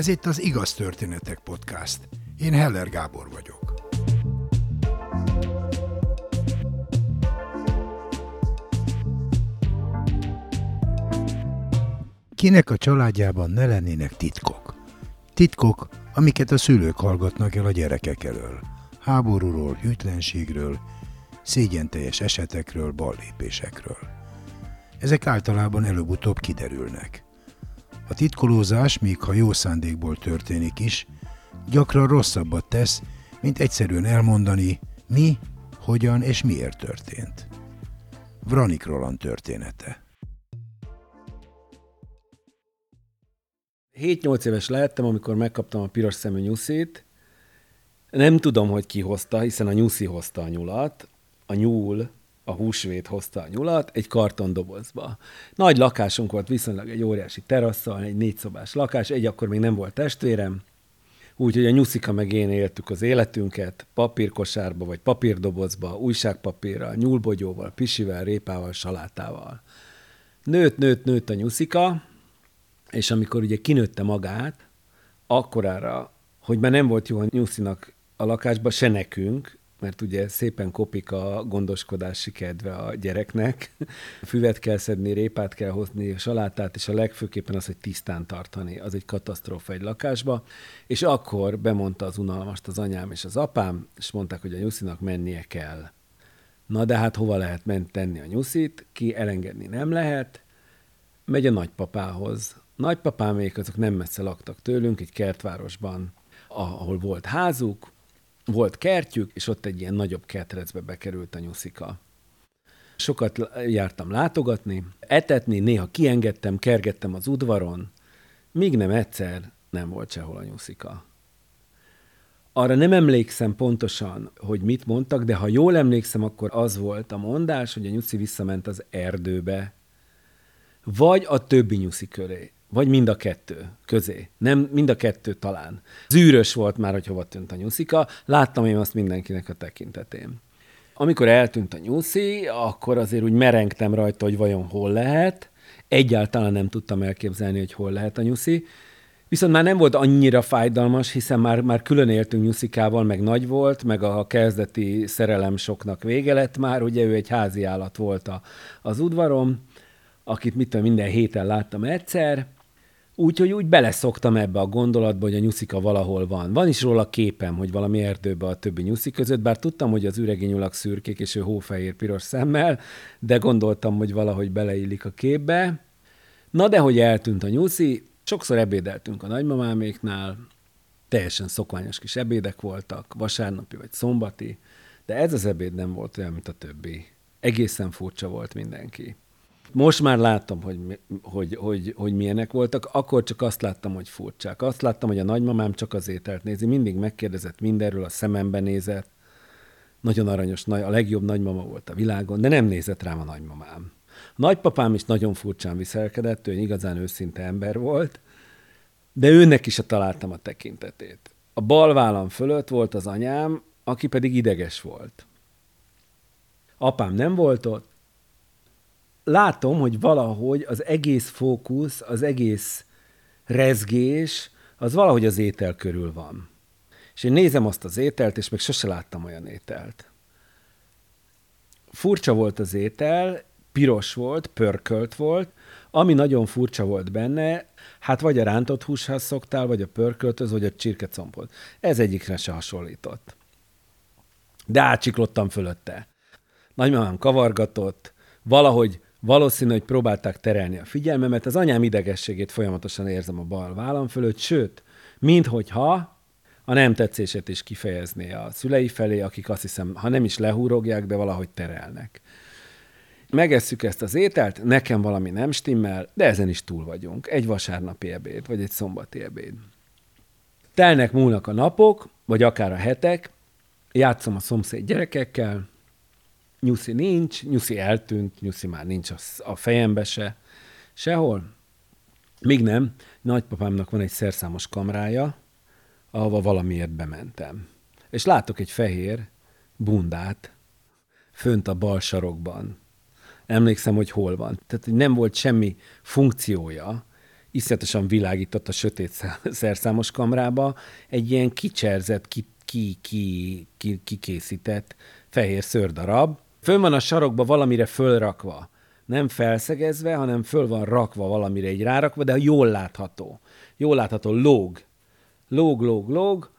Ez itt az Igaz Történetek Podcast. Én Heller Gábor vagyok. Kinek a családjában ne lennének titkok? Titkok, amiket a szülők hallgatnak el a gyerekek elől. Háborúról, hűtlenségről, szégyenteljes esetekről, ballépésekről. Ezek általában előbb-utóbb kiderülnek. A titkolózás, még ha jó szándékból történik is, gyakran rosszabbat tesz, mint egyszerűen elmondani, mi, hogyan és miért történt. Vranik Roland története 7-8 éves lehettem, amikor megkaptam a piros szemű nyuszit. Nem tudom, hogy ki hozta, hiszen a nyuszi hozta a nyulat. A nyúl a húsvét hozta a nyulat egy kartondobozba. Nagy lakásunk volt, viszonylag egy óriási terasszal, egy négyszobás lakás, egy akkor még nem volt testvérem, úgyhogy a nyuszika meg én éltük az életünket, papírkosárba vagy papírdobozba, újságpapírral, nyúlbogyóval, pisivel, répával, salátával. Nőtt, nőtt, nőtt a nyuszika, és amikor ugye kinőtte magát, akkorára, hogy már nem volt jó a nyuszinak a lakásba, se nekünk, mert ugye szépen kopik a gondoskodási kedve a gyereknek. Füvet kell szedni, répát kell hozni, salátát, és a legfőképpen az, hogy tisztán tartani, az egy katasztrófa egy lakásba. És akkor bemondta az unalmast az anyám és az apám, és mondták, hogy a nyuszinak mennie kell. Na de hát hova lehet ment tenni a nyuszit? Ki elengedni nem lehet. Megy a nagypapához. Nagypapámék azok nem messze laktak tőlünk, egy kertvárosban, ahol volt házuk, volt kertjük, és ott egy ilyen nagyobb ketrecbe bekerült a nyuszika. Sokat jártam látogatni, etetni, néha kiengedtem, kergettem az udvaron, míg nem egyszer nem volt sehol a nyuszika. Arra nem emlékszem pontosan, hogy mit mondtak, de ha jól emlékszem, akkor az volt a mondás, hogy a nyuszi visszament az erdőbe, vagy a többi nyuszi köré. Vagy mind a kettő közé. Nem, mind a kettő talán. Zűrös volt már, hogy hova tűnt a nyuszika. Láttam én azt mindenkinek a tekintetén. Amikor eltűnt a nyuszi, akkor azért úgy merengtem rajta, hogy vajon hol lehet. Egyáltalán nem tudtam elképzelni, hogy hol lehet a nyuszi. Viszont már nem volt annyira fájdalmas, hiszen már, már külön éltünk nyuszikával, meg nagy volt, meg a kezdeti szerelem soknak vége lett már. Ugye ő egy házi állat volt a, az udvarom, akit mit tudom, minden héten láttam egyszer, Úgyhogy úgy beleszoktam ebbe a gondolatba, hogy a nyuszika valahol van. Van is róla képem, hogy valami erdőbe a többi nyuszi között, bár tudtam, hogy az üregi nyulak szürkék, és ő hófehér piros szemmel, de gondoltam, hogy valahogy beleillik a képbe. Na de, hogy eltűnt a nyuszi, sokszor ebédeltünk a nagymamáméknál, teljesen szokványos kis ebédek voltak, vasárnapi vagy szombati, de ez az ebéd nem volt olyan, mint a többi. Egészen furcsa volt mindenki. Most már láttam, hogy, hogy, hogy, hogy milyenek voltak, akkor csak azt láttam, hogy furcsák. Azt láttam, hogy a nagymamám csak az ételt nézi, mindig megkérdezett mindenről, a szemembe nézett. Nagyon aranyos, a legjobb nagymama volt a világon, de nem nézett rám a nagymamám. A nagypapám is nagyon furcsán viselkedett, ő igazán őszinte ember volt, de őnek is a találtam a tekintetét. A bal vállam fölött volt az anyám, aki pedig ideges volt. Apám nem volt ott, látom, hogy valahogy az egész fókusz, az egész rezgés, az valahogy az étel körül van. És én nézem azt az ételt, és még sose láttam olyan ételt. Furcsa volt az étel, piros volt, pörkölt volt, ami nagyon furcsa volt benne, hát vagy a rántott húshoz szoktál, vagy a pörköltöz, vagy a csirkecombot. Ez egyikre se hasonlított. De átsiklottam fölötte. Nagymamám kavargatott, valahogy Valószínű, hogy próbálták terelni a figyelmemet, az anyám idegességét folyamatosan érzem a bal vállam fölött, sőt, minthogyha a nem tetszését is kifejezné a szülei felé, akik azt hiszem, ha nem is lehúrogják, de valahogy terelnek. Megesszük ezt az ételt, nekem valami nem stimmel, de ezen is túl vagyunk. Egy vasárnapi ebéd, vagy egy szombati ebéd. Telnek, múlnak a napok, vagy akár a hetek, játszom a szomszéd gyerekekkel, Nyuszi nincs, Nyuszi eltűnt, Nyuszi már nincs a fejembe se, sehol. Még nem, nagypapámnak van egy szerszámos kamrája, ahova valamiért bementem. És látok egy fehér bundát fönt a bal sarokban. Emlékszem, hogy hol van. Tehát nem volt semmi funkciója, iszonyatosan világított a sötét szerszámos kamrába, egy ilyen kicserzett, ki, ki, ki, ki, kikészített fehér szőrdarab. Fönn van a sarokba valamire fölrakva. Nem felszegezve, hanem föl van rakva valamire egy rárakva, de jól látható. Jól látható, lóg. Lóg, lóg, lóg.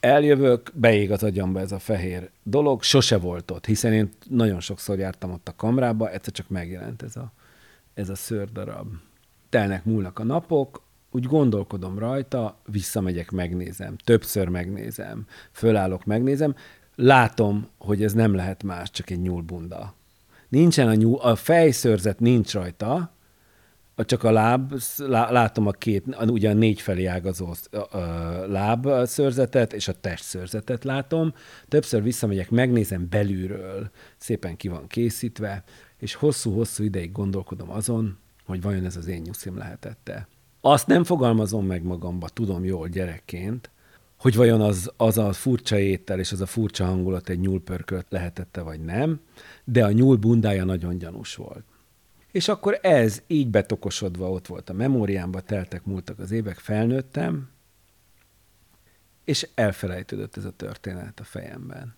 Eljövök, beég az agyamba ez a fehér dolog. Sose volt ott, hiszen én nagyon sokszor jártam ott a kamrába, egyszer csak megjelent ez a, ez a szőrdarab telnek, múlnak a napok, úgy gondolkodom rajta, visszamegyek, megnézem, többször megnézem, fölállok, megnézem, látom, hogy ez nem lehet más, csak egy nyúlbunda. Nincsen a nyúl, a fejszörzet nincs rajta, csak a láb, látom a két, ugye a négy felé ágazó lábszörzetet és a testszörzetet látom. Többször visszamegyek, megnézem belülről, szépen ki van készítve, és hosszú-hosszú ideig gondolkodom azon, hogy vajon ez az én nyuszim lehetette. Azt nem fogalmazom meg magamba, tudom jól gyerekként, hogy vajon az, az a furcsa étel és az a furcsa hangulat egy nyúlpörkölt lehetette, vagy nem, de a nyúl bundája nagyon gyanús volt. És akkor ez így betokosodva ott volt a memóriámba, teltek, múltak az évek, felnőttem, és elfelejtődött ez a történet a fejemben.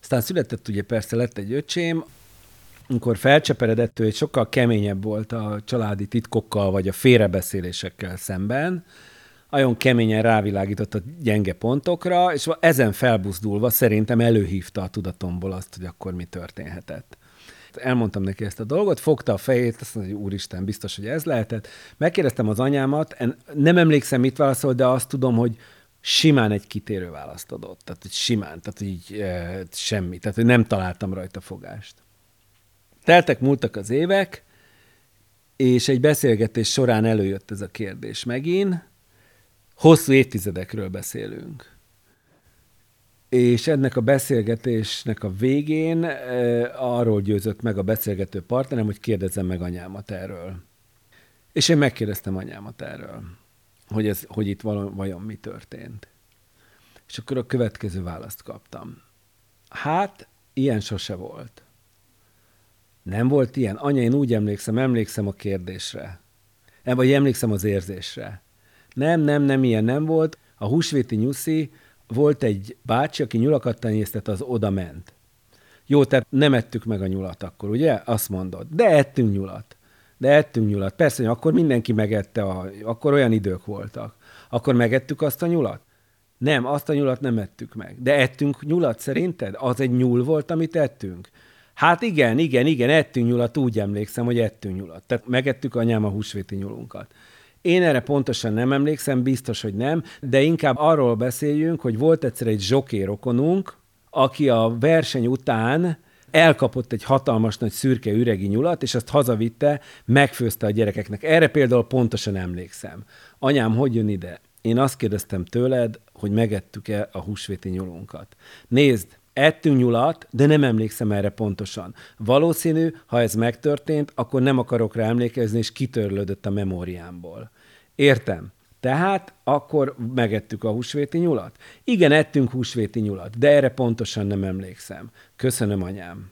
Aztán született ugye persze lett egy öcsém, amikor felcseperedett, ő sokkal keményebb volt a családi titkokkal, vagy a félrebeszélésekkel szemben, nagyon keményen rávilágított a gyenge pontokra, és ezen felbuzdulva szerintem előhívta a tudatomból azt, hogy akkor mi történhetett. Elmondtam neki ezt a dolgot, fogta a fejét, azt mondta, hogy úristen, biztos, hogy ez lehetett. Megkérdeztem az anyámat, nem emlékszem, mit válaszol, de azt tudom, hogy simán egy kitérő választ adott. Tehát, hogy simán, tehát így e, semmi. Tehát, hogy nem találtam rajta fogást. Teltek, múltak az évek, és egy beszélgetés során előjött ez a kérdés megint. Hosszú évtizedekről beszélünk. És ennek a beszélgetésnek a végén arról győzött meg a beszélgető partnerem, hogy kérdezzem meg anyámat erről. És én megkérdeztem anyámat erről, hogy, ez, hogy itt vajon mi történt. És akkor a következő választ kaptam. Hát, ilyen sose volt. Nem volt ilyen? Anya, én úgy emlékszem, emlékszem a kérdésre. Nem, vagy emlékszem az érzésre. Nem, nem, nem, ilyen nem volt. A húsvéti nyuszi volt egy bácsi, aki nyulakat tenyésztett, az oda ment. Jó, tehát nem ettük meg a nyulat akkor, ugye? Azt mondod. De ettünk nyulat. De ettünk nyulat. Persze, hogy akkor mindenki megette, a, akkor olyan idők voltak. Akkor megettük azt a nyulat? Nem, azt a nyulat nem ettük meg. De ettünk nyulat szerinted? Az egy nyúl volt, amit ettünk? Hát igen, igen, igen, ettünk nyulat, úgy emlékszem, hogy ettünk nyulat. Tehát megettük anyám a húsvéti nyulunkat. Én erre pontosan nem emlékszem, biztos, hogy nem, de inkább arról beszéljünk, hogy volt egyszer egy zsokérokonunk, aki a verseny után elkapott egy hatalmas nagy szürke üregi nyulat, és azt hazavitte, megfőzte a gyerekeknek. Erre például pontosan emlékszem. Anyám, hogy jön ide? Én azt kérdeztem tőled, hogy megettük-e a húsvéti nyulunkat. Nézd, Ettünk nyulat, de nem emlékszem erre pontosan. Valószínű, ha ez megtörtént, akkor nem akarok rá emlékezni, és kitörlődött a memóriámból. Értem. Tehát akkor megettük a húsvéti nyulat? Igen, ettünk húsvéti nyulat, de erre pontosan nem emlékszem. Köszönöm, anyám.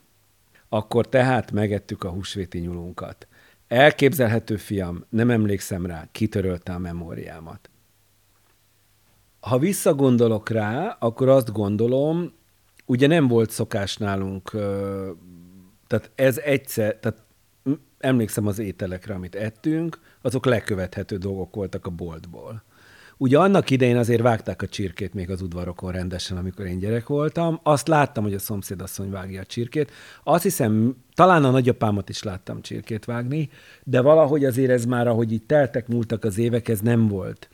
Akkor tehát megettük a húsvéti nyulunkat. Elképzelhető, fiam, nem emlékszem rá, kitörölte a memóriámat. Ha visszagondolok rá, akkor azt gondolom, ugye nem volt szokás nálunk, tehát ez egyszer, tehát emlékszem az ételekre, amit ettünk, azok lekövethető dolgok voltak a boltból. Ugye annak idején azért vágták a csirkét még az udvarokon rendesen, amikor én gyerek voltam. Azt láttam, hogy a szomszédasszony vágja a csirkét. Azt hiszem, talán a nagyapámat is láttam csirkét vágni, de valahogy azért ez már, ahogy itt teltek, múltak az évek, ez nem volt.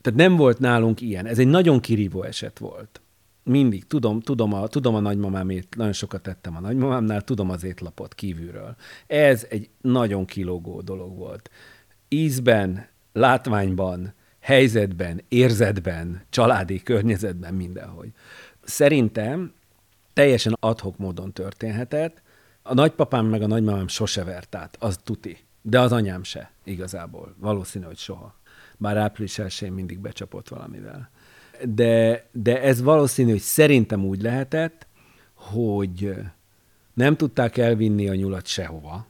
Tehát nem volt nálunk ilyen. Ez egy nagyon kirívó eset volt mindig tudom, tudom, a, tudom a nagymamámét, nagyon sokat tettem a nagymamámnál, tudom az étlapot kívülről. Ez egy nagyon kilógó dolog volt. Ízben, látványban, helyzetben, érzetben, családi környezetben, mindenhogy. Szerintem teljesen adhok módon történhetett. A nagypapám meg a nagymamám sose vert át, az tuti. De az anyám se, igazából. Valószínű, hogy soha. Bár április elsőjén mindig becsapott valamivel de, de ez valószínű, hogy szerintem úgy lehetett, hogy nem tudták elvinni a nyulat sehova,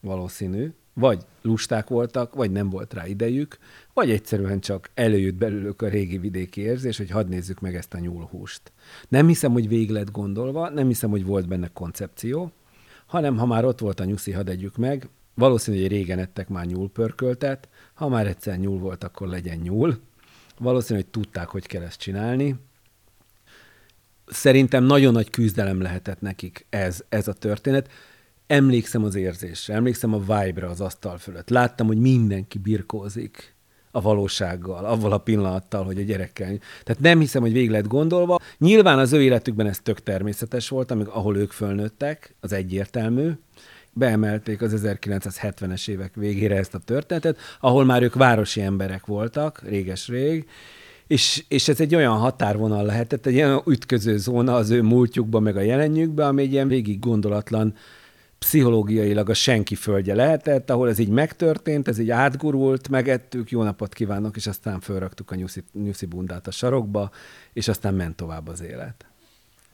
valószínű, Vagy lusták voltak, vagy nem volt rá idejük, vagy egyszerűen csak előjött belőlük a régi vidéki érzés, hogy hadd nézzük meg ezt a nyúlhúst. Nem hiszem, hogy végig lett gondolva, nem hiszem, hogy volt benne koncepció, hanem ha már ott volt a nyuszi, hadd együk meg, valószínű, hogy régen ettek már nyúlpörköltet, ha már egyszer nyúl volt, akkor legyen nyúl. Valószínű, hogy tudták, hogy kell ezt csinálni. Szerintem nagyon nagy küzdelem lehetett nekik ez, ez a történet emlékszem az érzésre, emlékszem a vibe-ra az asztal fölött. Láttam, hogy mindenki birkózik a valósággal, avval a pillanattal, hogy a gyerekkel. Tehát nem hiszem, hogy végig lett gondolva. Nyilván az ő életükben ez tök természetes volt, amíg, ahol ők fölnőttek, az egyértelmű. Beemelték az 1970-es évek végére ezt a történetet, ahol már ők városi emberek voltak, réges-rég, és, és ez egy olyan határvonal lehetett, egy olyan ütköző zóna az ő múltjukban, meg a jelenjükben, ami egy ilyen végig gondolatlan pszichológiailag a senki földje lehetett, ahol ez így megtörtént, ez így átgurult, megettük, jó napot kívánok, és aztán fölraktuk a nyuszi, nyuszi bundát a sarokba, és aztán ment tovább az élet.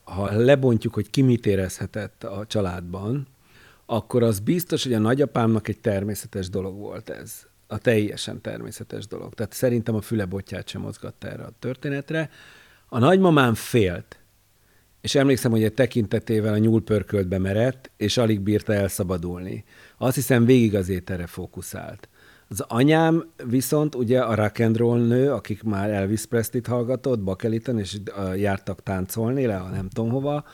Ha lebontjuk, hogy ki mit érezhetett a családban, akkor az biztos, hogy a nagyapámnak egy természetes dolog volt ez. A teljesen természetes dolog. Tehát szerintem a füle botját sem mozgatta erre a történetre. A nagymamám félt, és emlékszem, hogy egy tekintetével a nyúlpörköltbe merett, és alig bírta elszabadulni. Azt hiszem, végig az éterre fókuszált. Az anyám viszont ugye a rock and roll nő, akik már Elvis Presley-t hallgatott, Bakeliton, és jártak táncolni le, nem tudom hova,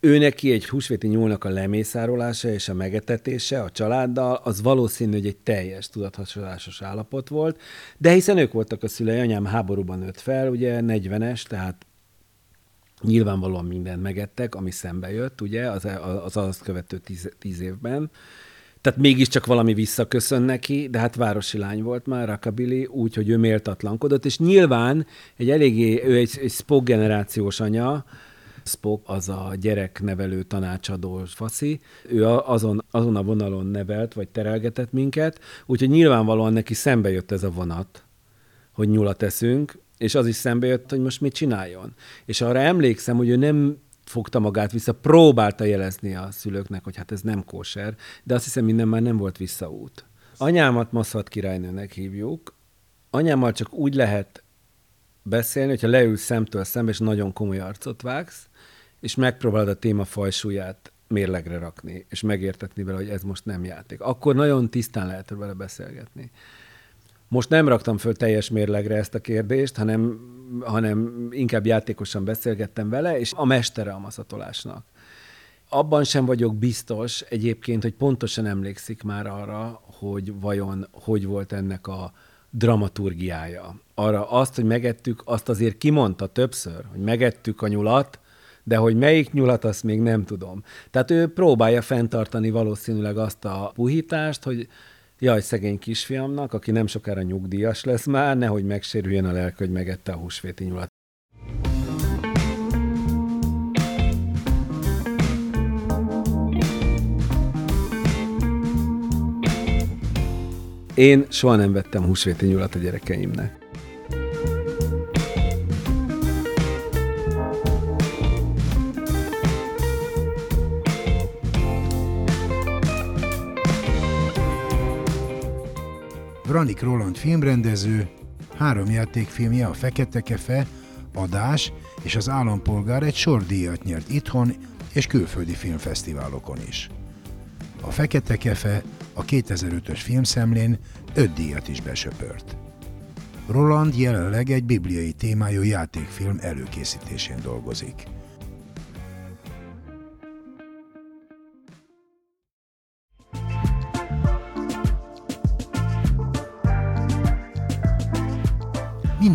ő neki egy húsvéti nyúlnak a lemészárolása és a megetetése a családdal, az valószínű, hogy egy teljes tudathasolásos állapot volt, de hiszen ők voltak a szülei, anyám háborúban nőtt fel, ugye 40-es, tehát Nyilvánvalóan mindent megettek, ami szembe jött, ugye, az az, az követő tíz, tíz évben. Tehát mégiscsak valami visszaköszön neki, de hát városi lány volt már, Rakabili, úgy, hogy ő méltatlankodott, és nyilván egy eléggé, ő egy, egy Spock generációs anya, Spock az a gyereknevelő tanácsadó faszi, ő azon, azon a vonalon nevelt, vagy terelgetett minket, úgyhogy nyilvánvalóan neki szembe jött ez a vonat, hogy nyulat eszünk, és az is szembe jött, hogy most mit csináljon. És arra emlékszem, hogy ő nem fogta magát vissza, próbálta jelezni a szülőknek, hogy hát ez nem kóser, de azt hiszem minden már nem volt visszaút. Anyámat Maszat királynőnek hívjuk. Anyámmal csak úgy lehet beszélni, hogyha leülsz szemtől szembe, és nagyon komoly arcot vágsz, és megpróbálod a téma fajsúlyát mérlegre rakni, és megértetni vele, hogy ez most nem játék. Akkor nagyon tisztán lehet vele beszélgetni. Most nem raktam föl teljes mérlegre ezt a kérdést, hanem, hanem inkább játékosan beszélgettem vele, és a mestere a maszatolásnak. Abban sem vagyok biztos egyébként, hogy pontosan emlékszik már arra, hogy vajon hogy volt ennek a dramaturgiája. Arra azt, hogy megettük, azt azért kimondta többször, hogy megettük a nyulat, de hogy melyik nyulat, azt még nem tudom. Tehát ő próbálja fenntartani valószínűleg azt a puhítást, hogy Jaj, szegény kisfiamnak, aki nem sokára nyugdíjas lesz már, nehogy megsérüljön a lelk, hogy megette a húsvéti nyulat. Én soha nem vettem húsvéti nyulat a gyerekeimnek. Branik Roland filmrendező, három játékfilmje a Fekete Kefe, Adás és az Állampolgár egy sor díjat nyert itthon és külföldi filmfesztiválokon is. A Fekete Kefe a 2005-ös filmszemlén öt díjat is besöpört. Roland jelenleg egy bibliai témájú játékfilm előkészítésén dolgozik.